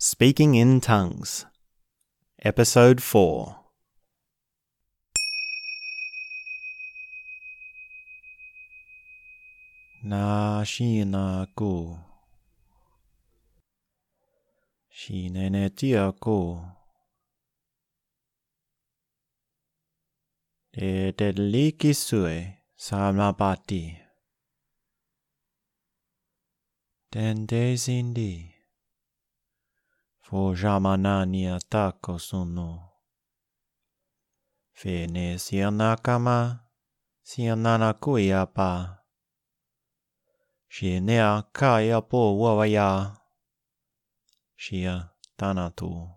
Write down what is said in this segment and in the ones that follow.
Speaking in Tongues, Episode 4. Na shina ko. Shinene tia ko. De deliki sue samapati. Den desindi. Fojamanania tako suno. Fene sianakama, siananakuyapa. Shinea kaya po wawaya. Shia tanatu.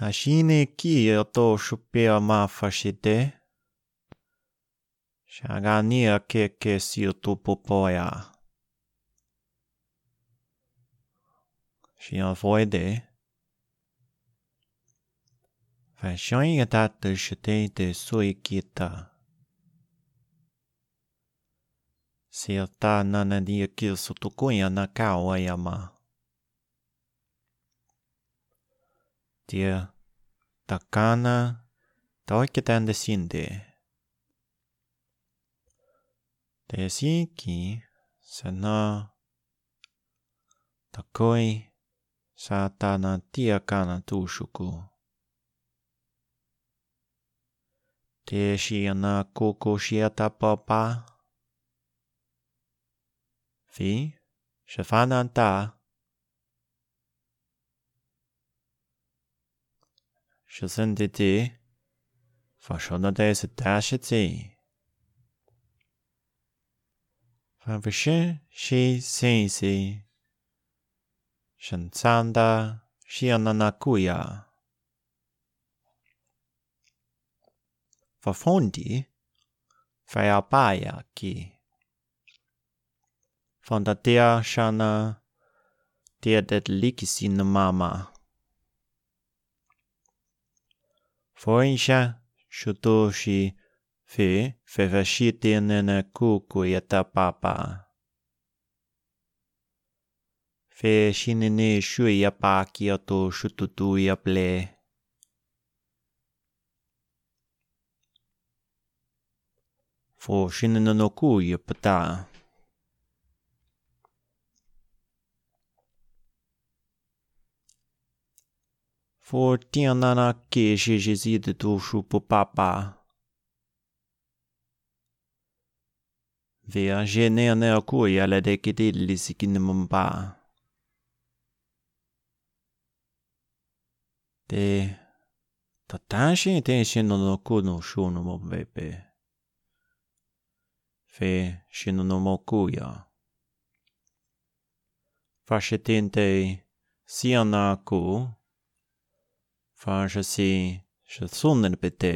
Nashine ki to shupea ma Chagania keke siutupupoja. Siinä voi de. Fashoinha tata shiteite suikita. Sieltä nana diakilsu tukuja na kauajama. Tie takana toikitän de sindee. Desi ki sena takoi satana tiakana tushuku. Desi ana koko shiata papa. Fi shafananta. Shasendite. Fashonade se tashiti. Shasendite. Favashe shi sensi. Shansanda shiananakuya. Fafondi, fayabaya ki. Fondatea shana dia det likisin mama. Foisha shutoshi Fe fevashitenena kukuya tapapa. Fe shinene shuya pakia to shututuya ple. Fo shinene no kuya pata. Fo tianana ke shejezide to shupu papa. vi kujalle teki tillisikin mun paa. Te, ta tansin ten sinu no kunu shunu mun vepe. Fe sinu no mo kuja. Fashetin te siana ku. Fashasi shasunen pete.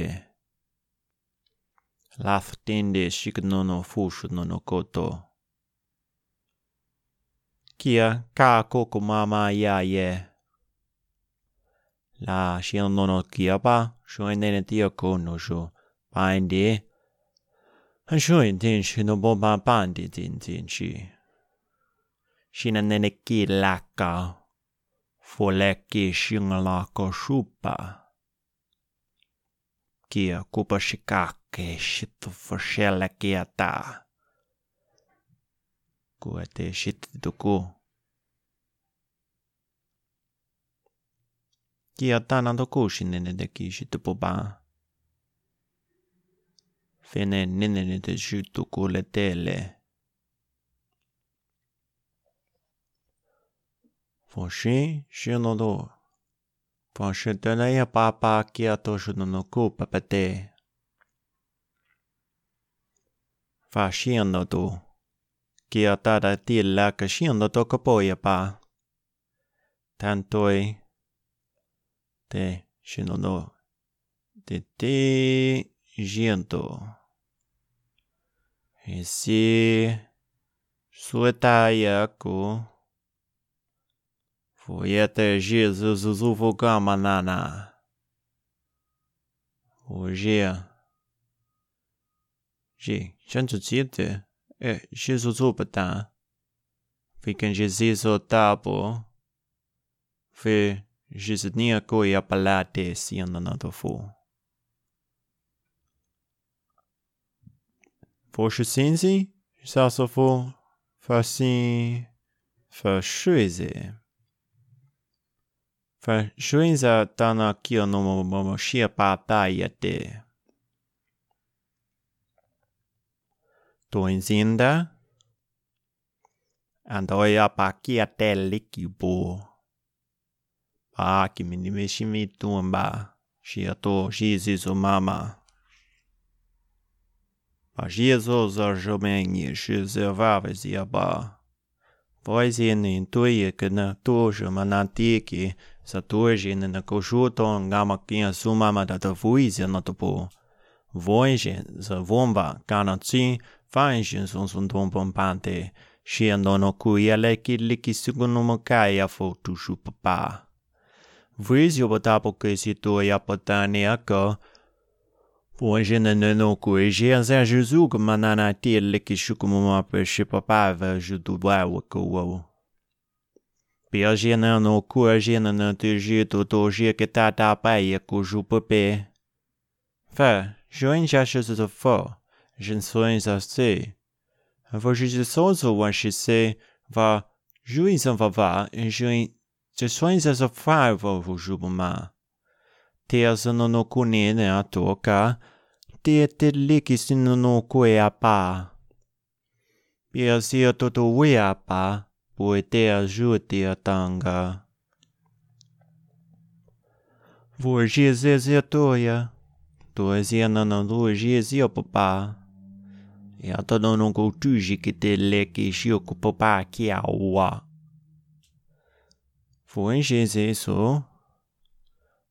Laftin de shiknono fushu nono koto. Kia ka koko mama ja je. La shion nono kia ba, shuen nene tio kono shu. Bindi. Han shuen tin shi no bomba bandi tin tin shi. Shina nene ki laka. Foleki shingalako shupa. Kia kaikkia kupasikakke shittu forsella kiata. Kuete shittuku. Kiata nanto kuusinen teki shittu pubaa. Fene nenene te shittuku letele. Foshi shinodo. Foshi tenaya papa kia toshuno no kupa pate. Fashiendo tu. Kia tada tilla kashiendo to kapoya pa. Tantoi. Te shinodo. Te te jiento. Esi suetaya ku. Wojete Jesus Zuvugamanana. Hoje. Ji, Chantu Zite, e Jesus Upata. Fican Jesus o Tabo. Fi, Jesus Niako e Apalate, se andando for. Vosso Sinzi, Sasofo, Fassin, Fashuize. Verschwinza tana kio no momo shia papayate. Toinsinda. Andoja pakia tellikipu. Paaki minimishimi tuomba. Shia to shizizu mama. Mas Jesus arjomenye shizevavezia ba. voisin tui kana tuju manatiki sa tuji na kojuton gama kia sumama da da fuizi na topo. Voisin sa vomba kana tsi fainjin son son ton pompante shiendo no kuya leki liki sugunumo kaya ja fo tuju papa. Vizio botapo ke si tuja potani ako Puanjina nanoku ejenza juzu kumanana tile kishukumuma peshipapava juduwa wakuwawu. Piajena no kuajena na tuji tutoji ketata paye kujupupe. Fa, joinja chuzo fo, jinsoinza se. Vojisonzo wanchise va juizan vava, join, jinsoinza zo five of. Shi. Te as no no kune ne a toka, te te liki sin no no kue a pa. Pia si a toto we a pa, po e te a te a tanga. Vou jizeze toia, to zia na na lu jizia papa. E ata no no go tuji ki te le ki shio ko popa ki a ua. Fo en jeze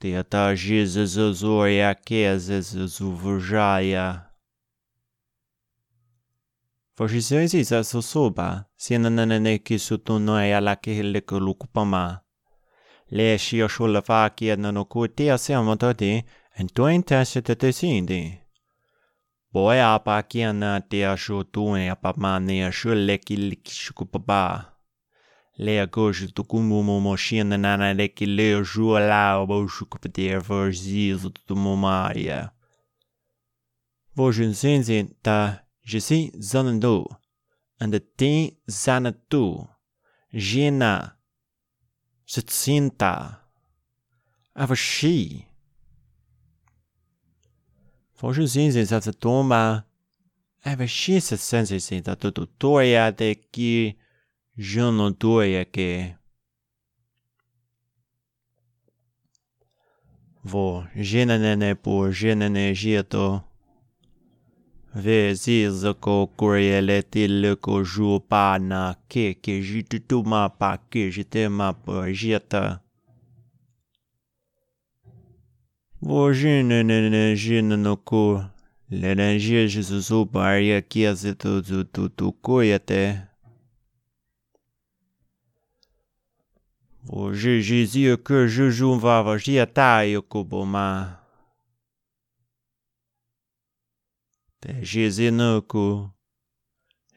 Ты отожи зазузоря кезе зазувжая. Fășisezi za sosoba, siena nanene kisutu noia la kehille kulukupama. Le și o șulă facie nanoku tia seamă toti, în tuen tese te te sindi. Boia apa kiana tia șutune apa mania șulle kilikishukupaba. Leki liki shuku papa. Le a gojo tu kumu mo mo shina nana leki le ju la o bo shuku pate a verzizo tu mo maria. Bo jun senzi ta jisi zanando. And the te zanatu. Jena. Sitsinta. Ava shi. For zinzi za za toma, ave shi se sensi si da tutu toya de ki jono toya ke. Vo jenene por jenene jieto. Ve zizo ko kuriele til ko ju pa na ke ke jitu tu ma pa ke jite ma por jieta. Vår ne jin no ko l'énergie Jesus o baria que as tu tu tu tu. Vår Jésus que je joue va va jiata yo kuboma. Te Jésus no ko.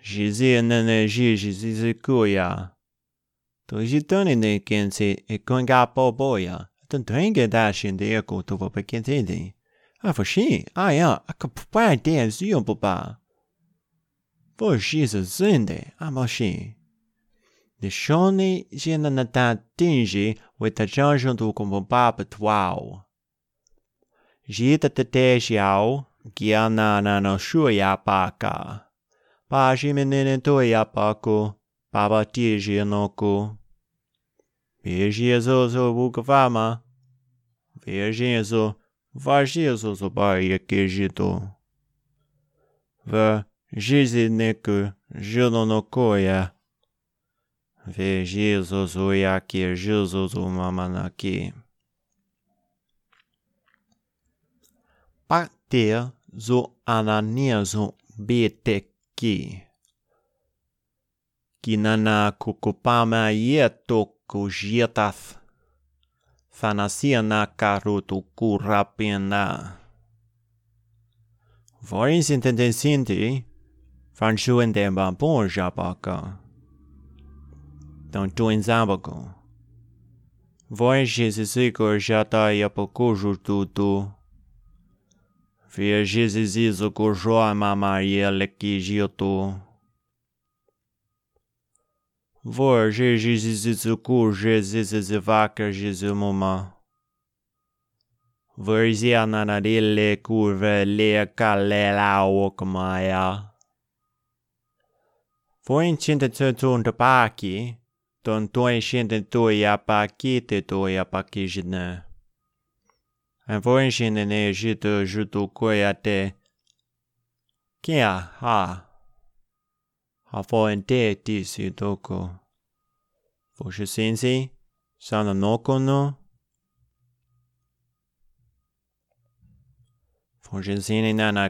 Jésus ne ne kense e konga po boya. den drenge der sin det er godt over på kentidi. A for si, a ja, a ka pupar Deixou-me tingi with a junction do papa twao. Jita tete jiao, giana na no shuya paka. Pa jimenene toya paku, baba tiji noku. Virgiezo zo bukvama. Virgiezo, vargiezo zo baia kejito. Ver, jizineku, juno no koya. Ve Jesus oyaki Jesus mamanaki. Pakte zo anania zo beteki. Kinana kukupama yeto kujietath. Fanasia na karutu kurapina. Vorin sintendensinti, fanchuen demba bon jabaka. Don tuin zambago. Vorin Jesus jata yapoku jututu. Via Jesus iso kujoa mamaria leki jiotu. Vor Jesus iso ku Jesus vaca Jesus mama. Vorzia nanadille kurve le kalela okmaya. Voin chinta tutun tapaki, ton toin shinta toya paki te toya paki jidna. En voin shinta ne jitu jutu te. Kia ha. Ha voin te tisi toko. Voshe sinsi, sana noko no. Fongesine nana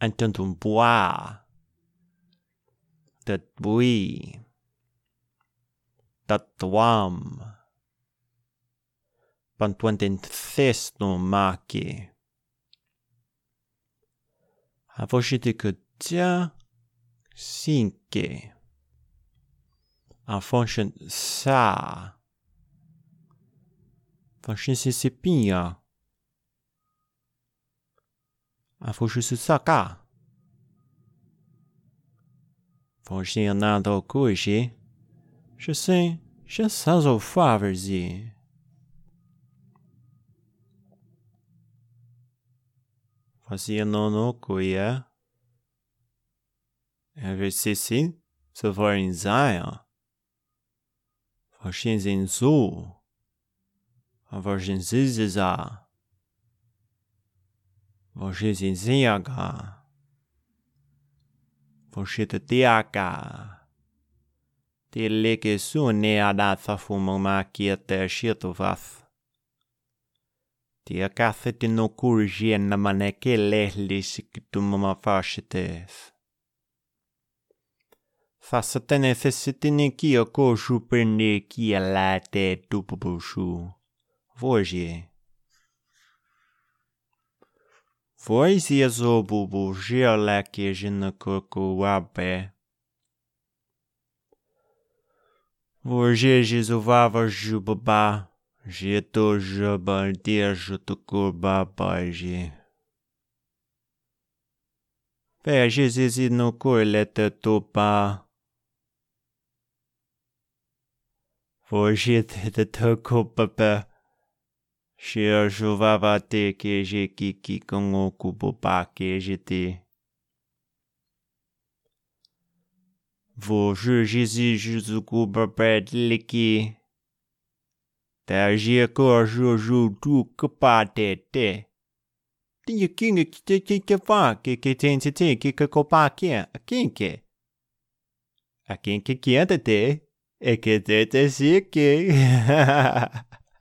entendre boire de bruit de drame pendant une fête marquée. Avant j'étais que tiens, cinq. En fonction ça. Fonction c'est bien. 啊，复数是啥噶？放心，那道故事是谁？是啥做法儿子？Fazia nono kuya. Ever sisi, so far in Zion. Fashin zin zu. Avarjin ziziza. Você sinsinhaka. Você tetiaka. Teleke sune adatha fumama kiete shituvaf. Tia kafetin no kurjien namaneke lehlisiktumama fashites. Φάσα την έφεση την εκεί ο κόσου περνε εκεί αλλά τε του ποποσού. Βόζιε. Ke jina koko wabe. Voje jizuvava jubaba. Jeto jaba dia jutukur babaji. Ve jizizi no kurlete topa. Voorzitter, de toko papa. Shia juvava te ke je kiki kongo kupopa ke jete. Vou jizi juzuku babed liki. Ta jia ko juju tu kapa te te. Tinha kinga ki te ki ke fa ke ke ten te te ki ke kopa ke a kinke. A kinke ki ante te. E que te te si que.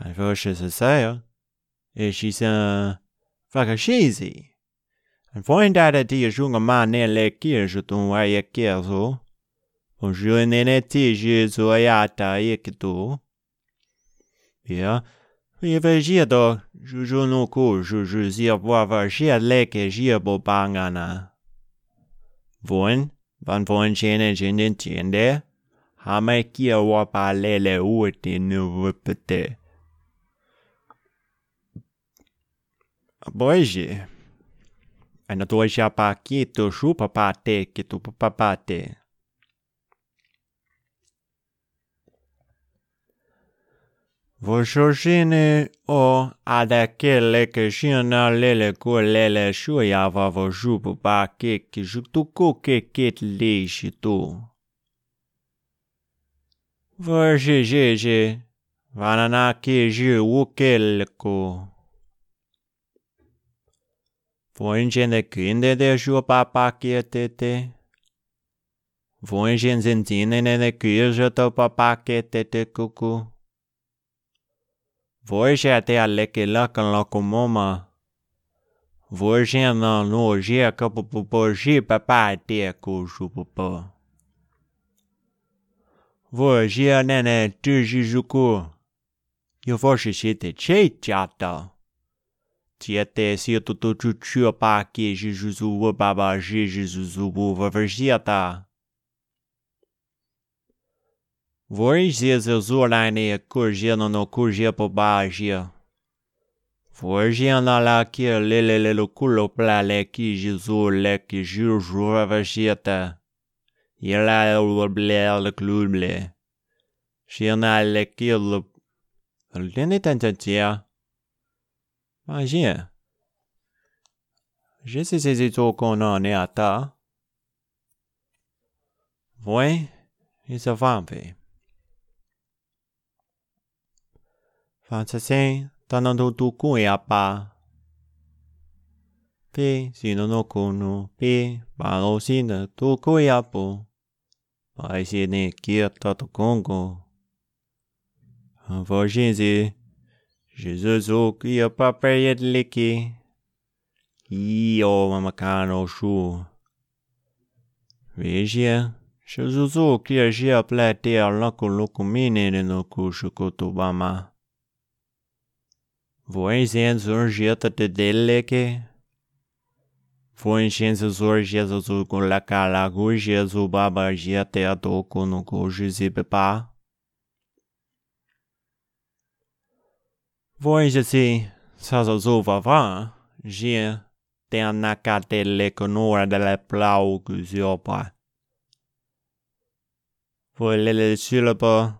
Un rocher se sert, et chi un farchesi. Ein Freund hatte dir junge Mann in der Kirche tun, war ihr Kirche so. Und schon in der Tische so jata ich du. Ja, wir vergier doch, je je no ko, je je sir boa vergier leke gier bo bangana. Wohin, wann wollen schöne Gin den Tiende? Hame kier wa palele uet in ne wuppete. Boje. Ana to já pa tu chupa pa te que tu pa pa te. Vojojine o adakele que jina lele ko lele shuya va vojupu pa ke que jutu ko ke ke leixe tu. Vojejeje. Vanana ke ju ukel ko. Voingen de kunde de ju pa pa ke te te. Voingen zentine ne de kuja to pa pa ke te te kuku. Voige te aleke la kan la komoma. Voige na no je ka po po po je pa pa te ku ju po po. Voige ne ne tu ji ju ku. Yo voige shi te che chata. Tia te si tu chu chu pa ke ji ju zu wo ba ba ji ji zu zu wo va vergiata. Voige ze zorlaine kurje no kurje po bagia. Voige na la ki le le le lo culo pla le ki jizu le ki juju vagieta. Ila le ble le cluble. Shina le ki le. Magia. Je sais c'est tout qu'on en est à ta. Oui, il se va Fantasy, tanando tu ku ya pa. Pi, sino no kunu, pi, ba lo sina tu ku ya po. Ba si ne kia tato kongo. Vojinzi, Jesus o kia pa peyet liki. Io mamakano shu. Vigia, Jesus o kia jia plate a lako loko mine no kushu kotubama. Voin zorjeta de deleke. Voin zorjeta zuko la kala guje zu baba jete a doko no goju zibepa. Voisi sazosuva jien tennakateleknura delle plaukusiopa. Voilele sylpa,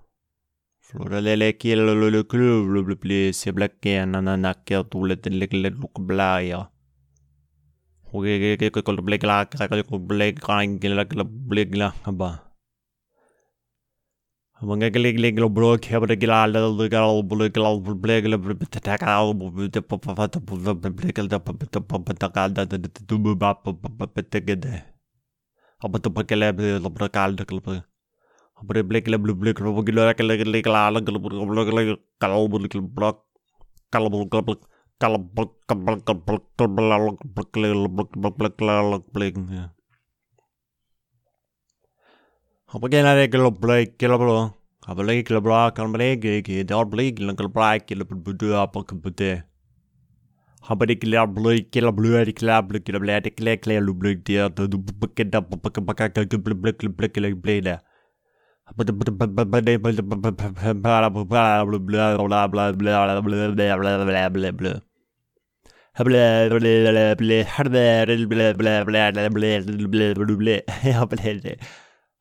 florelele kielululu kluvlubliisi bläkkeen nanakkel tuuletelekle lukblaaja. Hukikikikikul blikla, kakakul blikla, kakakul blikla, kakakul blikla, kakakul blikla, Yeah. Hoppa gena globlek globlo. Hoppa globla kan blege ge dar blege globlek globdu apak bude. Hoppa de globlek globlu de globlek globlek de klek klek globlek de de bukke da bukke bakka globlek globlek globbleda. Hoppa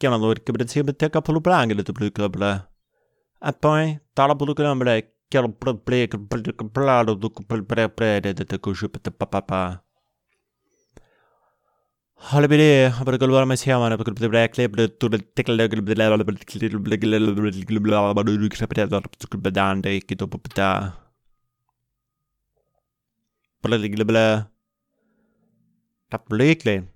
Kelloikkabritsi-biblioteka på lublangelit-blukubble. Apoi, tala blukubble, kello blublik, blukubble, Halibidi, abrikul varma siaman, abrikul blibla klibla tulil tikla glibla abrikul glibla glibla glibla abrikul klibla abrikul bedande ikito popita. Blibla glibla. Taplikli.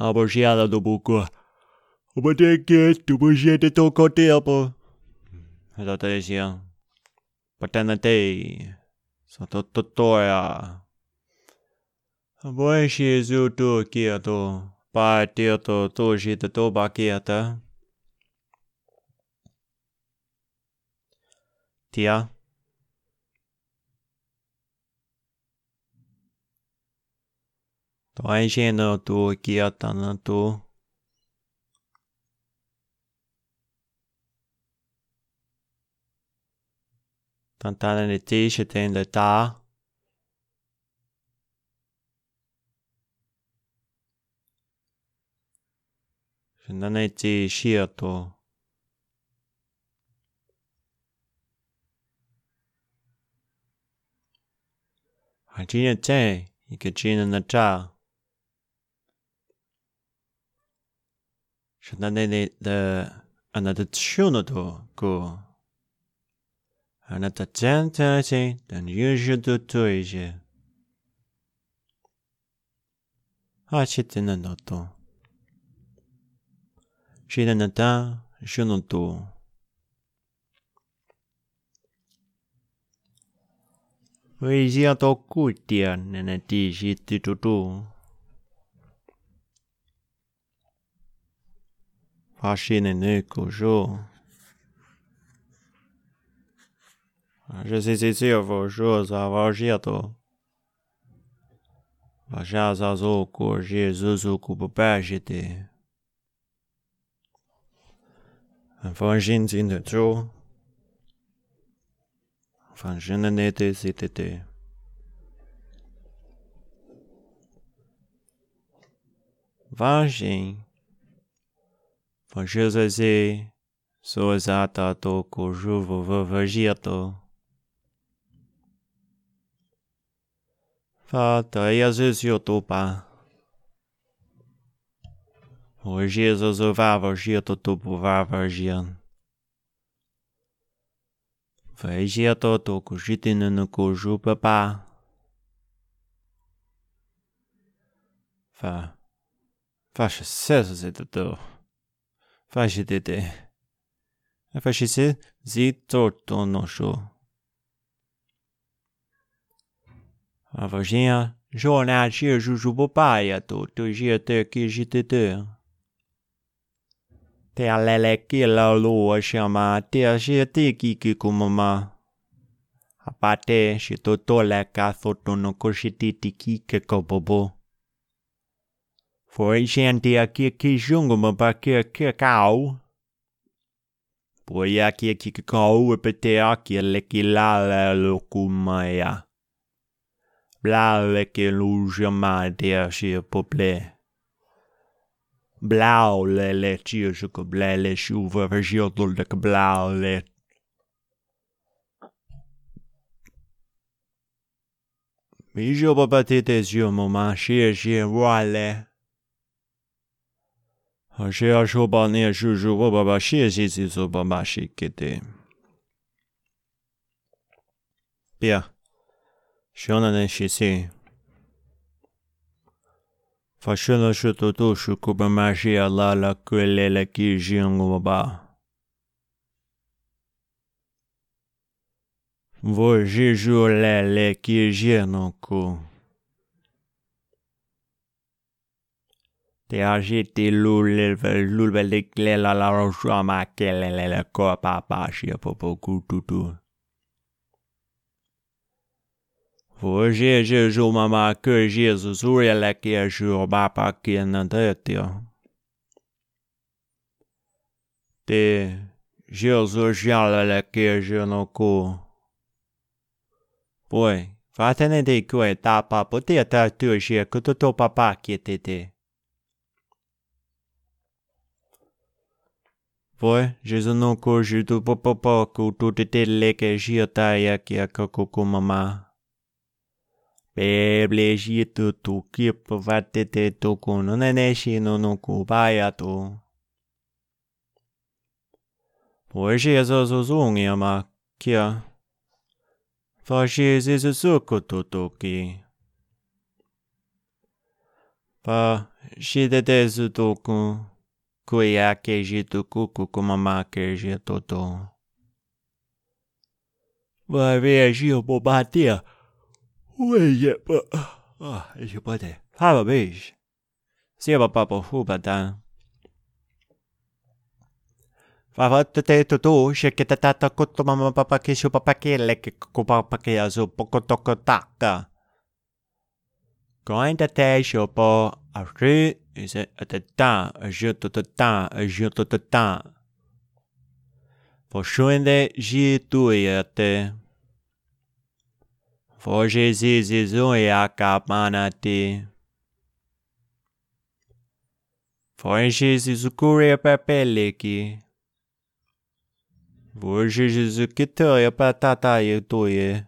Abaixa do bucur. Mas tem que tu puxa de teu tempo. Ela tá dizendo. Portanto, tem. Só tô totóia. Abaixa isso tu aqui, tu. Partiu tu, tu gita tu baqueta. Tia. 또 IGN은 또 기였다는 또 단단한 뜻이 되는데 다 단단한 뜻이야 또 아, 진짜 이게 진은 나 짜. Shanane the another tune to go. Another temptation than you should do to it. Hachi tena no to. Shina na ta shuno to. Wei jia to ku tia nene ti shi ti tu tu. Hachinene Kojo. Ah, je sais si tu vas choses à Vajiato. Vajazazo ko Jésus Kupapa j'étais. Vangin zin de Joe. Vangin Vagem. Van José, so exata to cojuvo vavagiato. Fata e às vezes eu tô pá. Hoje zozovava žia to tupuvava žian. Vejia to to kužitin no kužu papa. Fa. Faše se se to to. Faše tete. Faše se zi to to no šo. A vajinha, jornal dia juju papaia to to dia te que jite te. Alele ki la lua shama te a shi te ki ki kumama. Apate shi to to le ka thoto no ko shi ti ti ki ke ko bobo. For i shen te a ki ki shungu ma pa ki a ki a kau. Po ia ki a ki ki kau e pe te a ki a le ki la le lo kumaya. Bla le ki lu shama te a shi a pople. Blau le le tio su ko ble le shuva vergio dol de blau le Mi jo pa patete zio mo ma shie shie wale. Pia. Shona ne shi si. Facendo sottotoshi come magia la la quelle la chi jingo ba. Voi Jésus Te ajete l'ulbel de clela la rochua ma kelele le ko papa shia popo kututu. Vo je je jo mama ke Jesus uria le ke jur bapa ke nantetio. Te Jesus jala le ke je no ko. Poi, fatene de kue tapa potea tatu je kututu papa ke tete. Voi, Jesus não kurju tá, tu popopo que tu te te leke a kia kokoku mama. Beble jito tu kipo vate te toku no neneshi no no kubaya tu. Voi Jesus uzungi ama kia. Voi Jesus suco tu toki. Vai, shidete zu toku. Cuiá queijito cucu cumamá queijito tom. Vai ver Gil bobatia. Ué, ah, eu pode. Fala beijo. Se eu papo ruba tá. Fava tete tá, tutu, cheque tatata tá, tá, kutu mama papa que chupa pa que leque cupa pa que azul poco toco taca. Coin tete chupo, arri Is it a da da, a je da da da, a je da da da? Poshuende ji tuyate. Forje zi zi zuya kapanati. for Jesus zukuria papeleki. Vorje zi zukitoya patataye tuye.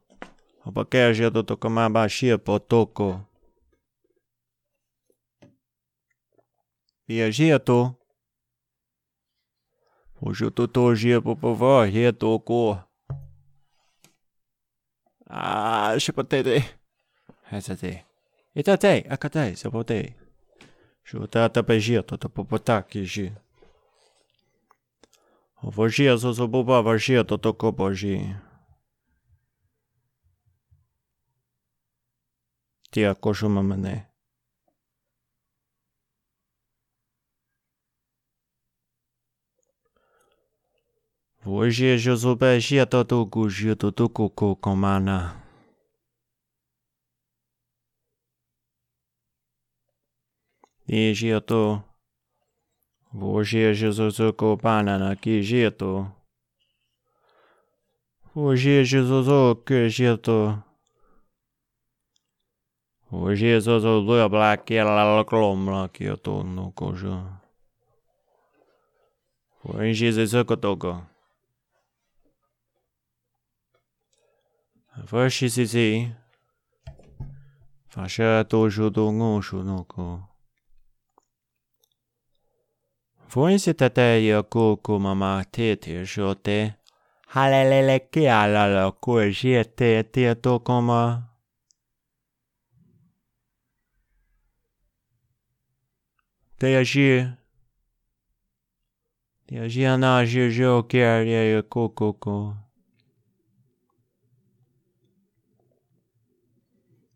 ko pa ke shi to to ko ma ba shi po to ko Pia shi to o shi to to shi po po va shi to ko Ah, te. Hesa te. Ita te, akate, se po te. Shu ta ta pe shi to to po po ta ki shi. Văjia să se pupa văjia tot o copoji. Tia coșuma mene. Văjia să se pupa văjia tot o cuji tot o coco comana. Tia to Hoje Jesus o banana que jeito. Hoje Už Jezus oduje bláky a klomlaky o to no kožu. Už Jezus oko toko. Vaši si si. Vaša tožu do ngošu noko. Voi si tätä ja kuukumama tietyä suote. Halelele kialalla kuin sietee tietokoma. tieši tieši anāži žokērēja kukuku.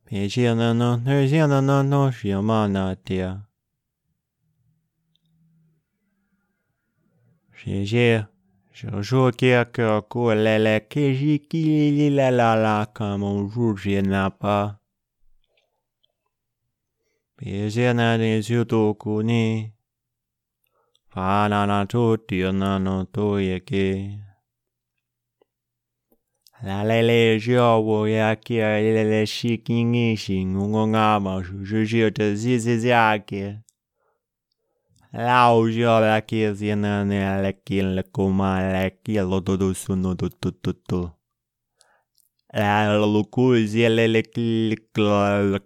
Piežiena no, režiena no nošja manātie. Šiežie, žokie koko lele keži kilili la la la kamon žuržienapa. Pisenäni siutukuni, fanana tutionano tuieki. Lalele jowo ya kia ilele shikingi shingungo ngama shushishio te zizizi jo la kia zinane ale kin le kuma ale kia lo dodo suno do tututu. La lukul zielele klikla.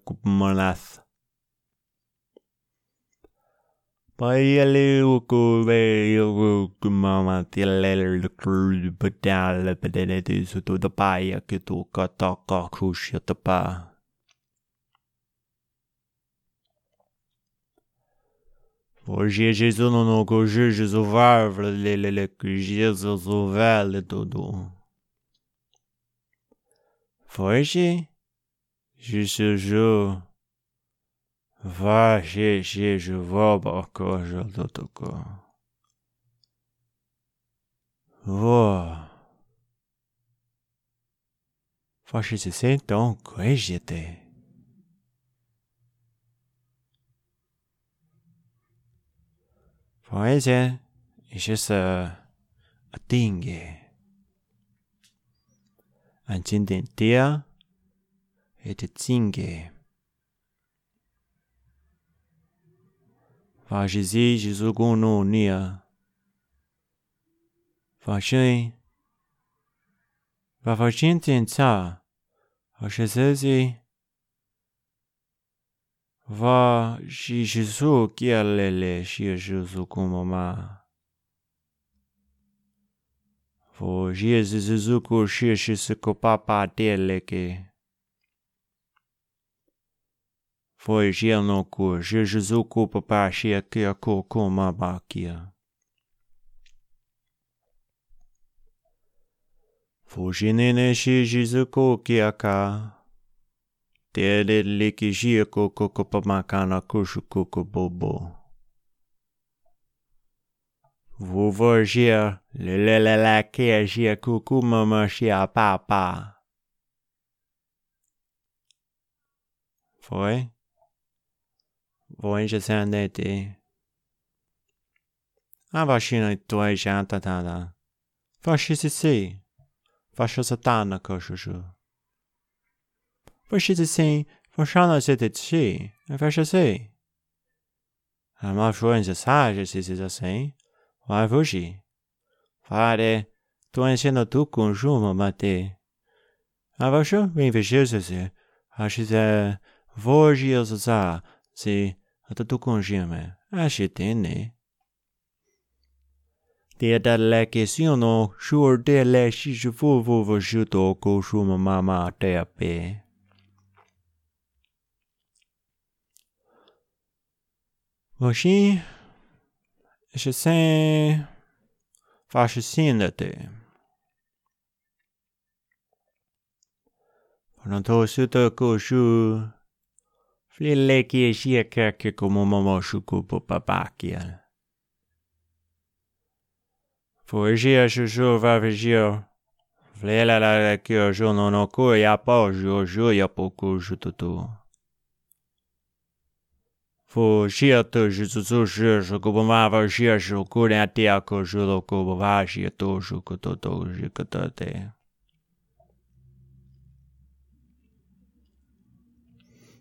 Tapa. Hoje Jesus não não cogiu Jesus varva le le Jesus o vale tudo. Hoje Jesus Ваше ще живого кожа до тако. Во. Ваше се сентон кожете. Poesie is just a, a thing. Ein Zindentia, et Zinge. 法是西是苏古努尼亚，法谁？法法心天差，法是谁西？va și Jesu chialele și Jesu cu mama. Vă Jesu Jesu cu și și se cu papa tele că foi Gianoku, Jizuku Papashi Kyoku Kumabakia. Fujinene shi Kiaka. Tele liki Jiaku Kukupamakana Kushukuku Bobo. Vous voyez, le le le la kia jia mama shia papa. Foi? Voi já se andete. A vacina tua já tá tá tá. Faxa se se. Faxa satana koshu. Faxa se se. Forsana c'était chi. Faxa se. Ama fluência sage se se assim. Vai fugir. Fare. Tu ensina tu com juma mate. A vaxa vem fechar se. Acho que vogia za. Se. Ahatu tokonjiy me, ahati tainy me, dia dalalakiasy io no, tsy orde alay, tsy ji vo vo vo ji to ko ohati mamata apay. Ohati, ahati tsy say, fa ahati say ny natay, fa nantao sy to ko ohati. Fli le ki shi ka ke ko mo mo shu ko po papa kia. Fugia chuchu va vigio. Vlela la kyo jo no ku ya ya po ku ju tu tu. Fugia tu ju tu tu ju ju ku ma va jia ju ku na ti a ku ju lo ku va jia tu ju ku tu tu ju ku tu te. Fugia ju va va ju ju va va ju vo vo ti a ku ju ma ku ju va via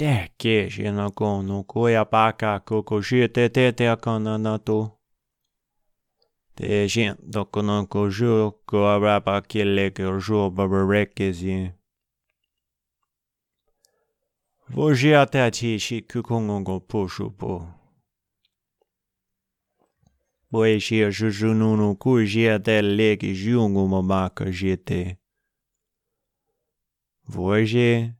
대개신하고는 고야바가 그곳이 대대대하거나나도 대신 덕고는 그주 그아바길래 그주 바바레케지 Hoje até a tishi kukongongo pushupo. Boexia jujununu kujia até legi jungo mamaka jete. Hoje...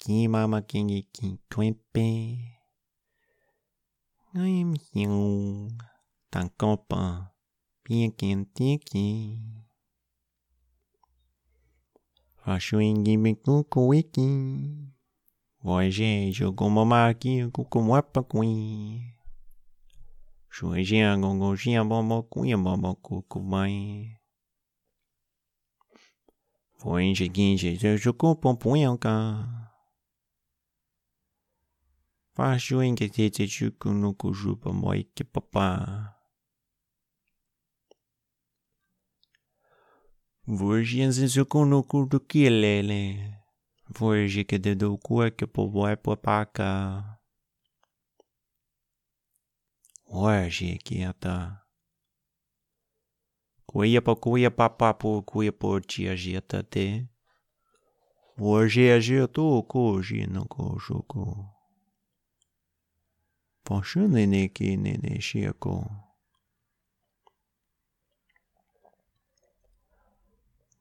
põe, ki mama kingi ki twempe. I'm young. Tan copa. Bien tiki. Fashuingi me kuku wiki. Voyage jogou mamaki kuku mwapa kui. Shuijia gongo jia bomo kuya bomo kuku mai. Voyage ginje jogou pompuyanka. Fashuingi tete Voyage zinzuku no kudukilele. Voyage que de do que povo é papaka. Voyage que ata. Kuya pa kuya papa po kuya po tia jeta te. Voyage a jeto koji no kojuko. for she ninety ninety she a go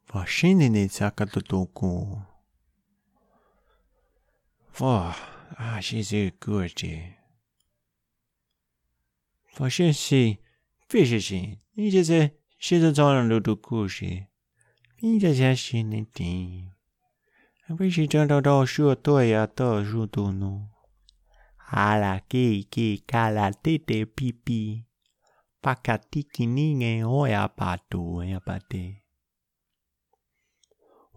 for she ninety second to do go for ah she's a good boy for she she wishes she needs a shit ton of lotus cool she needs a shit nineteen i wish she'd gone to do shoot a dog a dog a shoot a dog à la keiki kalatete pipi. Pakatikininge oiapatu eapate.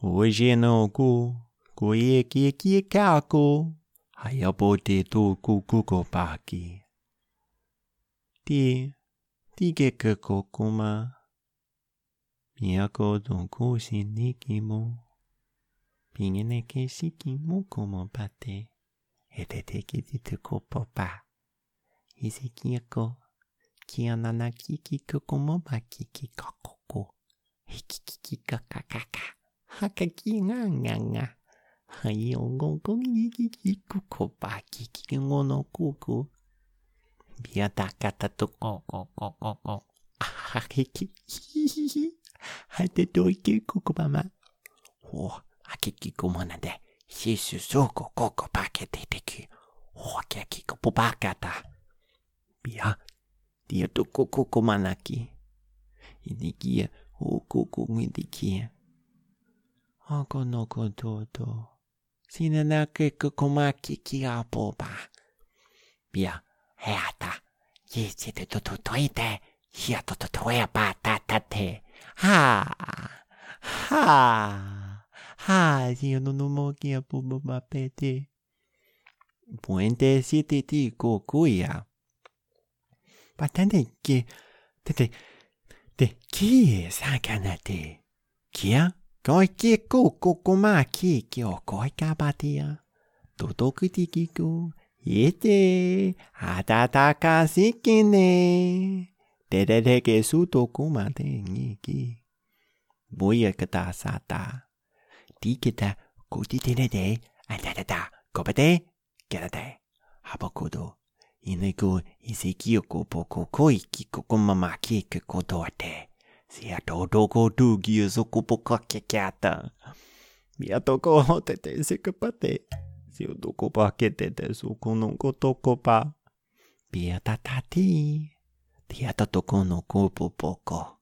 Hoje não cu, cuie que que caco, aí eu botei tu cu cu cu paqui. Ti, ti que que cocuma, minha co don sikimu pate. Etetekititukopopa. I se ki e ko, Kiananakikikukomobakikikakoko. Hikikikakakaka. Hakakinganganga. hakiikikono koko, miyatakata to、ko ko こんぎぎぎくこばきききごのここ。ビアタカタとこここここ。あはへき、ひひひ。はてといけここばま。ほう、は mo na de.。Jezus ook koko paketeki. oke kiko popakata. Bia, dia to koko komanaki. Ini kia, o koko ngiti kia. Ako no kototo. Sinanake kokomaki kia popa. Bia, heata. Jezus to to to ite. Hia to to to e pa ta ta te. Ha, ha. Hay uno no kia pubo ma pete. Puente siete ti ko kuya. Pa tante que te te te ki e sa kana te. Kia koi que coco ko ma que que o koi cabatia. Toto ki ti ki ko, Yete, atataka sikine. Te te te ke su to ku ma te en iki. Voy a catar sata. 디게다 고디데네데 안다다다 고바데 게라데 하보코도 이내고 이세기요고 보코코 이키코코 마마키 그코도아테 시아도도고두 기요소코포카케케아타 미아토코호테테 세크파테 시오도코바케테테 소코노코토코파 비아타타티 디아타토코노코포포코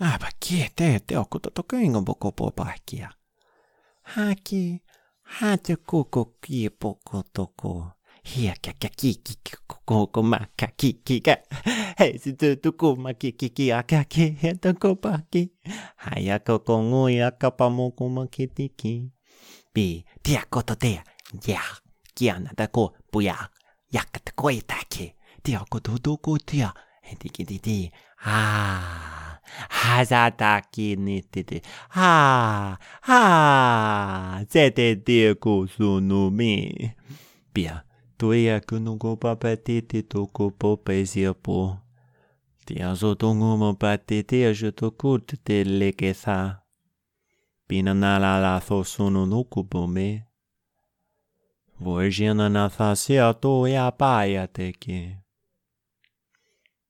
Aba ki e te te oku to toko ingo boko po pakia. Ha ki, ha te koko ki e poko toko. Hia kia kia ki ki ki koko ko ma ka ki ki ka. Hei si tu tu ku ma ki ki ki a ka ki he toko paki. Hai a koko ngui a ka pa moko ma ki ti ki. Bi, te a koto te a, ya, ki ana da ko puya, ya ka te koe ta ki. Te a koto toko te a, he ti ki ti ti, aaa. Ti. Ah. Ha ti. Ha. Ha. Se te ti ko su no mi. Pia, tuia kunungo papatiti toko popesia po. Tia so tongo mo patiti a je toko te. Pina na la po me. Voigina na tha sia to ya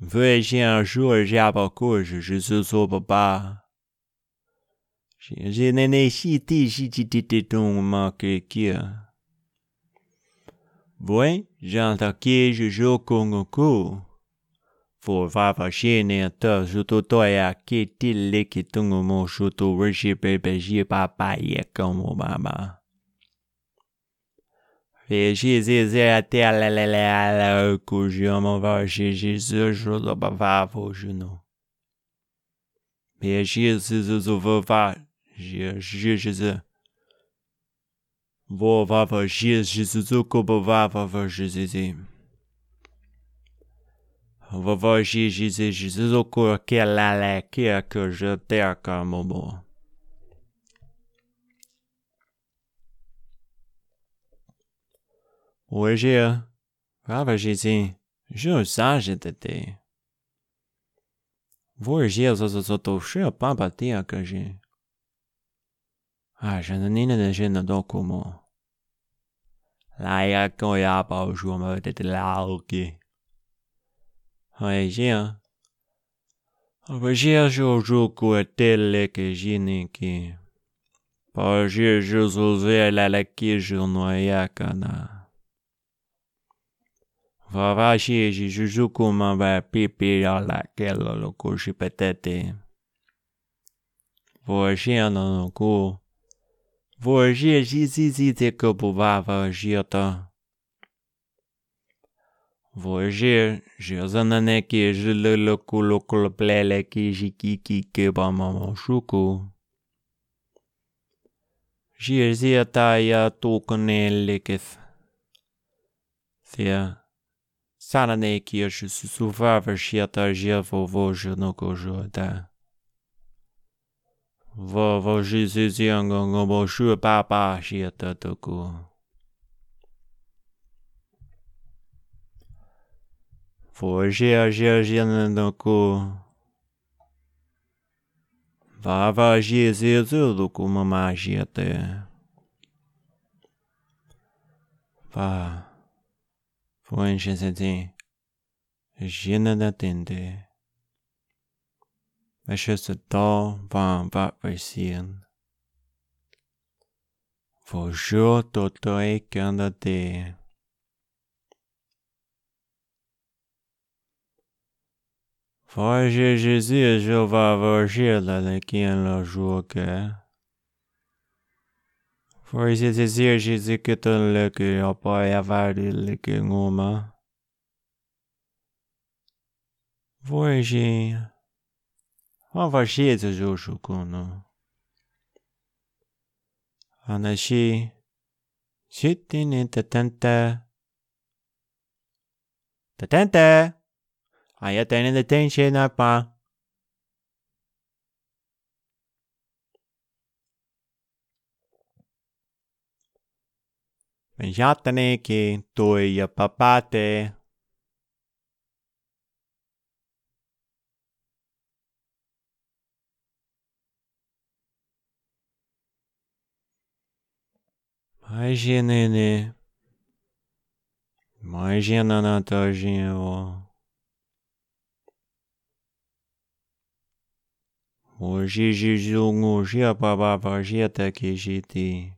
Voyager un jour, j'ai je, je suis sur papa. J'ai néné si ti si ti ti ti ton manque qui. Oui, j'ai entendu je joue kongoku. Faut va va un tas, je t'otoya qui ti le qui ton mon chouto, je bébé, j'ai papa, y'a comme maman. Vais chez Jésus, je le bavard au genou. Mais Jésus, je veux pas, Jésus, Jésus. Vou va va Jésus, Jésus, que Jésus, Jésus, que la que que je t'ai comme moment. Hoje eu avagezi jusage de te. Vorje zazazotowszy papa tia kaži. A žena de žena dokumo. Laia koja paužuoma de lauki. Hoje Avagir jojuku atele kejiniki. Pajir jusuzela la kijurnoyakana. va je, je joue comme un pipi à laquelle le coup j'ai peut-être euh, voyager dans le coup. Voyager, j'ai dit que pouvoir voyager dans Voyager, j'ai un année que je le le le coup le play qui j'ai qui qui que bah, maman choukou. J'ai dit à taille à tout connaître les C'est hein. Ne le ke. Sia. Sanane ki je se souvava shiata jia vo vo je no ko jo da. Vo vo ji si si ang ang bo shu pa pa Foi Jezedi, Jina da Dinde. Acesta dal van vatversien. Vojur totoi ganda de. Foi Jezedi, Jeová, Vojir, la lequien la jour que. Horsisisirsisikytönlöky jopa ja värdellyky ngoma. Voisi hava sietse suusukunnu. Anasi sittini tätäntä. Tätäntä! Ajattelin, että tein sen apaa. Pensatene che toi papate. Na tojinha, Hoje Jesus hoje a babava jeta que jiti.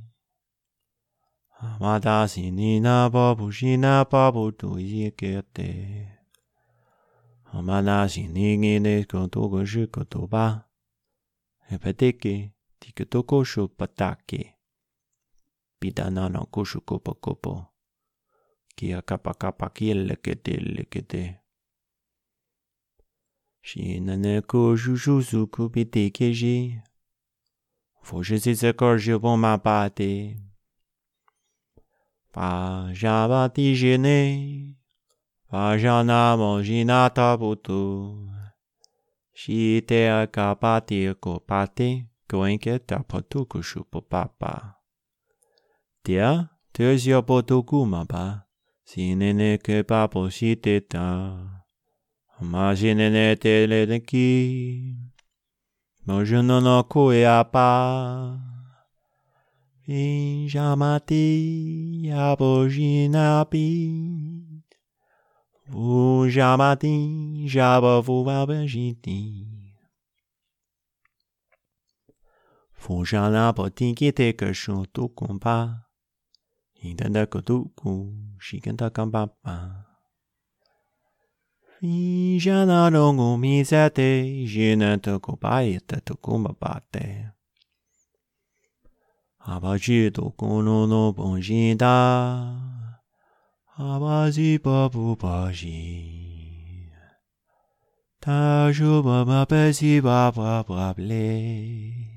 Amada sinina babu shina babu tu yikete. Amana sinigine kotogo shukotoba. Repeteke tiketoko shopatake. Pidana no. Kia kapa kapa kiele kete lekete. Shinane. Faut je sais je ma. Pajavati jene, pajana manjinata putu, shite akapati kopate, koenketa potukushu popapa. Tia, tezio potukumaba, sinene ke papo shiteta, majinene teleneki, mojunono koeapa. Injamati aboginabi. Ujamati jabavu abogiti. Fujana potikite kushutu kumpa. Intenda kutuku shikenta kampapa. Injana longu misate, jinata kupayeta tukumbabate. Abaji tokono no bonjinda. Abazi babu baji. Taju baba pesi baba brable.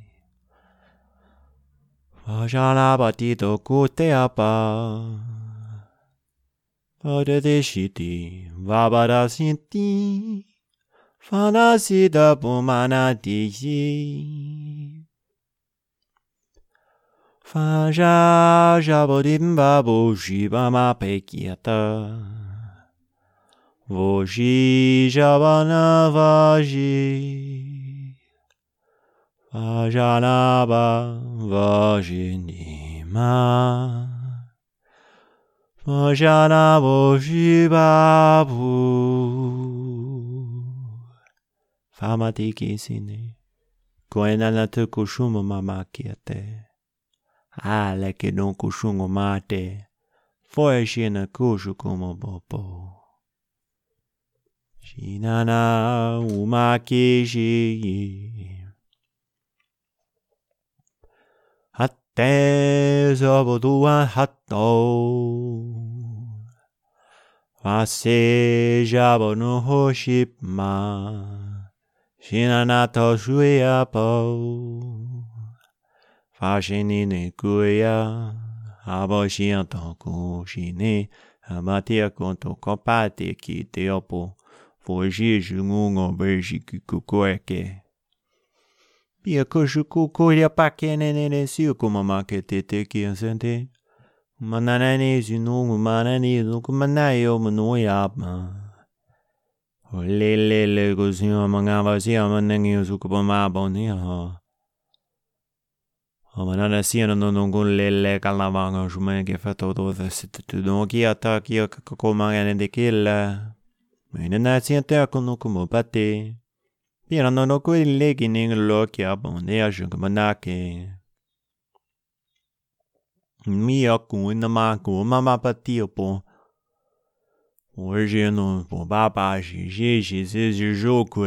Vajala bati toko te apa. Bada sinti. Da bumana. Faja jabodim babu shibama pekiata. Voji jabana vaji. Vajanaba vajinima. Vajana vojibabu. Famatiki sine. Koenana te Ah, le que non cuchungo mate. Foi xina cucho como bobo. Shinana umaki shi. Hatte sobotua hatto. Vase jabo no hoshipma. Shinana to shuyapo. Agenine Guya Abogiantan Kugine Amatia Konto Kompate Ki Teopo Fogi Jungungo Bergi Kukueke. Pia Kujuku Kuya Pakenene Siuku Mamake Tete Kiasente Mananane Zunungu Manani Zukumanayo Manoyabma Lelele Guzinho Mangava Zia Manangi Zukupa Mabon Niha ha. Manana sia no nungun lele kalavanga jume ke fato do the sit tu no ki ata ki ko mangane de killa. Menina sia te kono kumo pate. Pira no no kui legi ning lo ki abone a jung manake. Mia ku na ma ku mama pati po. Hoje no po baba ji ji ji ji ji jo ku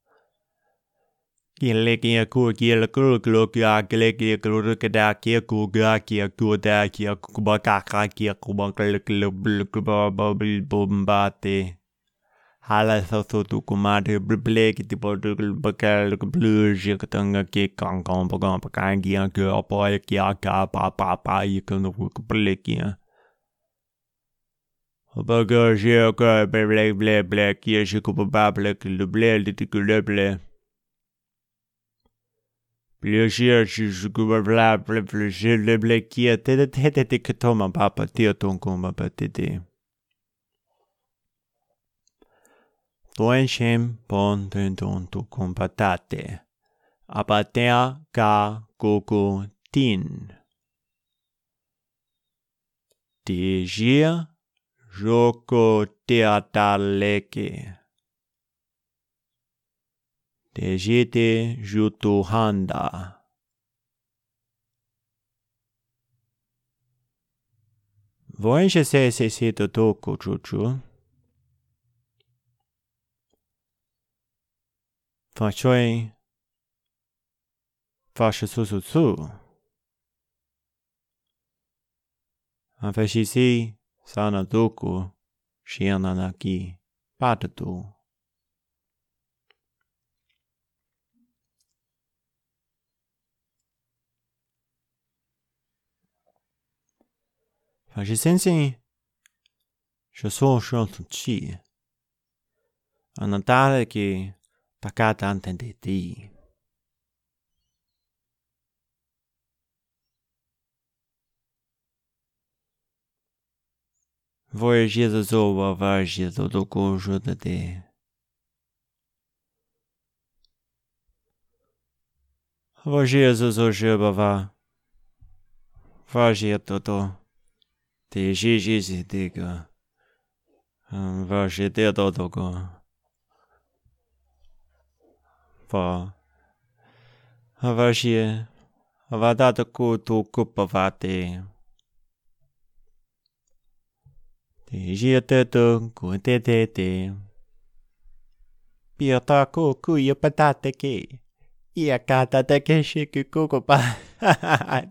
Hala sa so tu kumate blek ti po tu bakal blue je katanga ke kang kang pa kang pa kang gi an ke pa ke a ka pa pa pa i kan ku blek ya Bagar je ka blek blek blek ye je ku pa blek le blek ti ku le blek pon ten ton tu compatate. Apatea ka koko tin. Tejia Joko Teataleke. Tejite Jutuhanda. Voinche se se se to toko chuchu. Su su su. Afashisi sana duku shiananaki patatu. Fashisensi je so shontu chi. Anatale ki takata antendeti. Voyager zo voyager zo do conjo de te. Voyager zo zo je bava. Voyager toto. Te ji ji ji te ga. Voyager te do do go. Va. Voyager. Va da to ku tu ku pa va te. Te te to ku te te te. Pia ta ku ku ia patate ke. Ia kata te ke shi ku ku ku pa.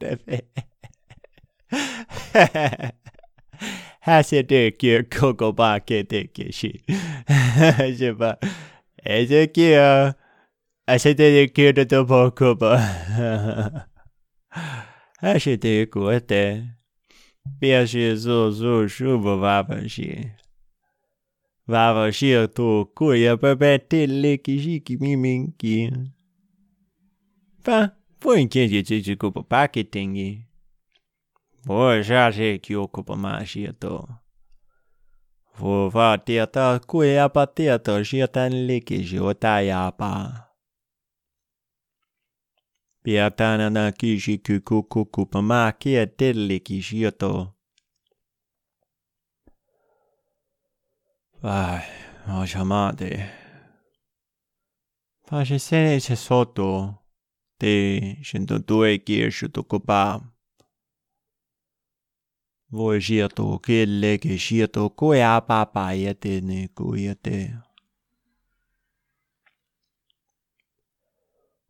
Te fe. Ha se te ki ku ku pa ke te ke shi. Je pa. E se ki a. A se te te ki te to po ku pa. Ha se te ku te. 便是做做舒服娃娃些，娃娃些多过也不白得来给是给明明给，反不应该就就就个不把给定义，我啥些给我可不嘛些多，我发跌到过也不跌 Voyaje Kyoko Magido. Vova teta kueapa teta jietan liki jiotayapa. Piatana na kiji kukukukupama kia teliki jioto. Vai, ó chamate. Faz esse soto. Te, gente, tu é que eu estou ocupado shioto koe apapa yete ne kuyete.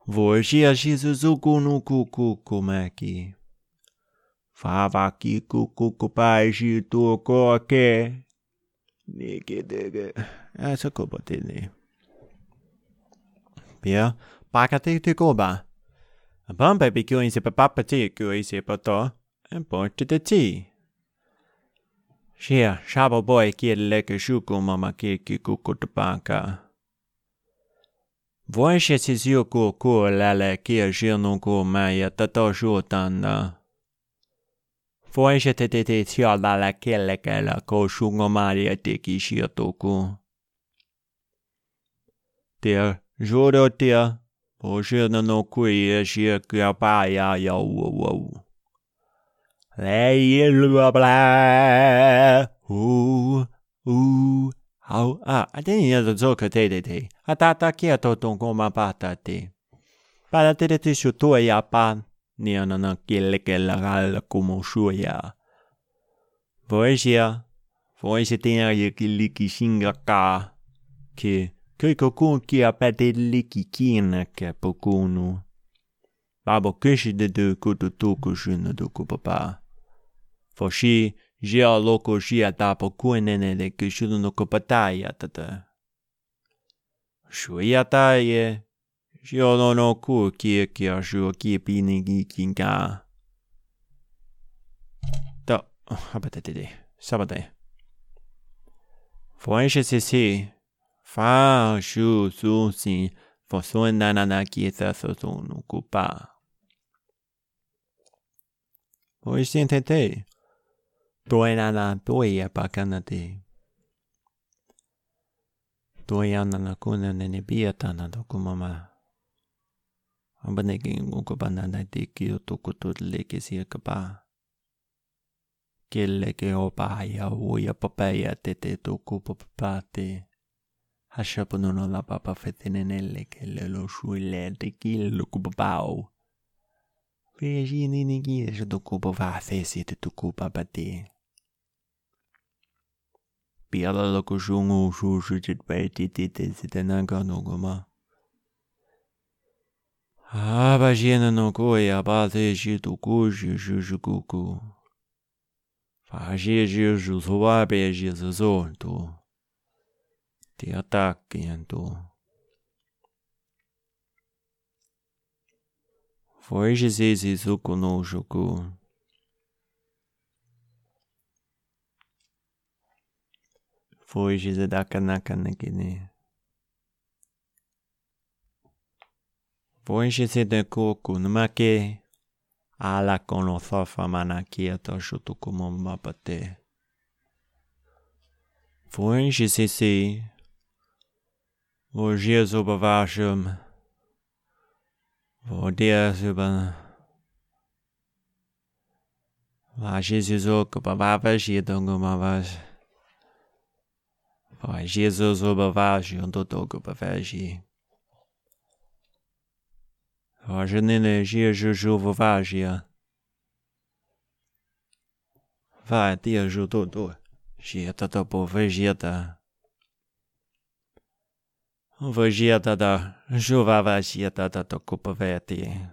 Voisia shizuzuku no kuku maki. Fava ki kuku pai shi tu koke. Niki dege. Essa coba dele. Pia, pakate te koba. A bom baby kyo in se papa te kyo i se pato. En porte de ti. Shia, shaba boy kieleke shuku mama kiki kukutupaka. Voishe siis joku kuo läle kia shirnun kuo mäijä tato shuotanna. Voishe te te te tialala kielekällä ko shungomaria teki shirtuku. Tier, jodo tier, po shirnun ja e, shirkia ja uo uo uo. They blah blah. Ooh, ooh, I a. A te to do zoka te te te. A ta ta kia to ton koma pata te. Pada te te shu tuoja pan. Ni on on kielekellä kalla kumu suojaa. Poesia. Voisi tehdä jokin liki singakaa. Ki, kyko kun kia päte liki kiinnakä pokunu. Babo kysytetty kutu tukusynnytukupapaa. Foshi, a loco jia dapo kuenene de kishulu no kopataya tata. Shuia taie, jio no no ku kia kia shuo kia pini gi kinka. Da, abatetede, sabate. Foenche se se, fa shu su sin, fosuen nanana kiesa sotonu kupa. Oishi entete. Toinana toia niin pakanati. Toianana kunanene piatana tokumama. Ambanekin ukupanana tiki tukutuliki siakapa. Kelleke opa ja uja papeja tete tukupapapati. Hashapununola papa fetinenelle kelle lo no suille tekillu kupapau. Veji ni ni ki se to kupa va se si te to kupa pati. Piala lo ku shungu shu shu chit pe ti ti te si te na ka no kuma. Ah, ba jiena no ko ya ba se shi to ku shi shi shi ku ku. Fa shi shi shi Foi Jesus isso conosco. Foi Jesus da canaka naquele. Foi Jesus de coco, numa que ala con lo sofa manakia to shutu como mapate. Foi Jesus Vår Jesu bevarsum. Vår Jesu ben. Vår Jesus ook bewaars je dongo bewaars. Vår Jesus ook bewaars je en tot ook bewaars je. Vår genene Jesus ook bewaars je. Vår Jezus ook tot ook. Je dat op bewaars Vajeta da Juvavajeta da Tokupaveti.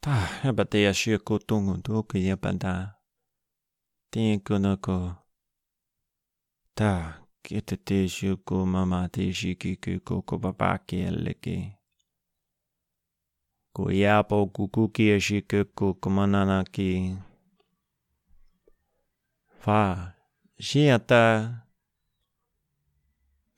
Ta abatea shiko tungu tuku yapanda. Tinku noko. Ta kitete shiko mamati shikiku koko babaki eleki. Kuyapo kukuki shikuku kumananaki. Fa. Shiata. Pasia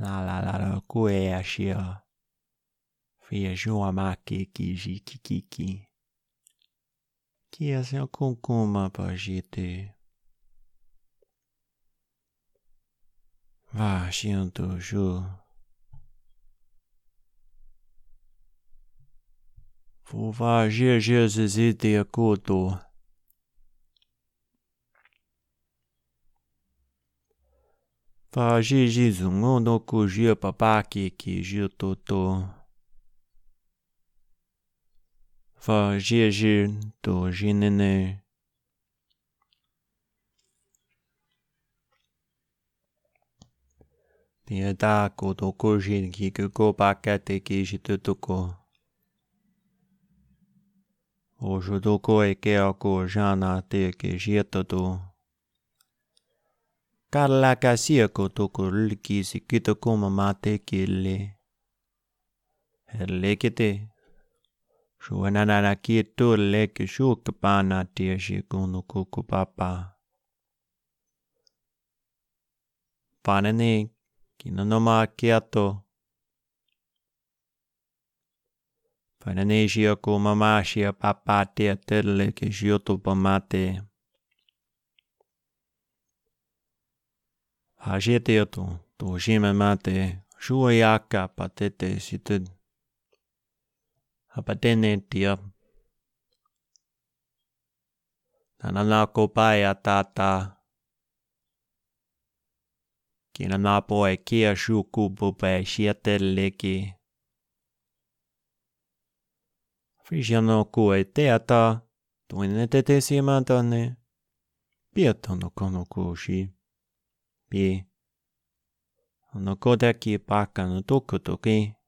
pa ya te. la la la la kue ashia. Fia jua maki kiji kikiki. Kia se kunkuma pa jite. Va shianto ju. Fu va je je zizite akuto. Θα ζήσει ζουγόνο κουζί παπάκι και ζω τότο. Θα ζήσει το γίνενε. Διατάκο το κουζί και κοκό πακάτε και ζω τότο. Ο ζωτοκό εκέακο ζάνα τε και ζω τότο. Kalakasiako toko lkisi kitokoma mate kille. Lekete. Shuananana kieto leke shukapana tiashi kunu kuku papa. Panene kinonoma kiato. Panene shia kumamashia papa tia telle ke shioto. Hajeteoto, to jime mate, shuayaka patete situd. Hapatene tia. Nananako paya tata. Kina napo e kia shuku bupe shiateleki. Frisiano ku e teata, tuine tete siemantane. Pietono kono kushi. pi. No kodeki pakanu tukutuki.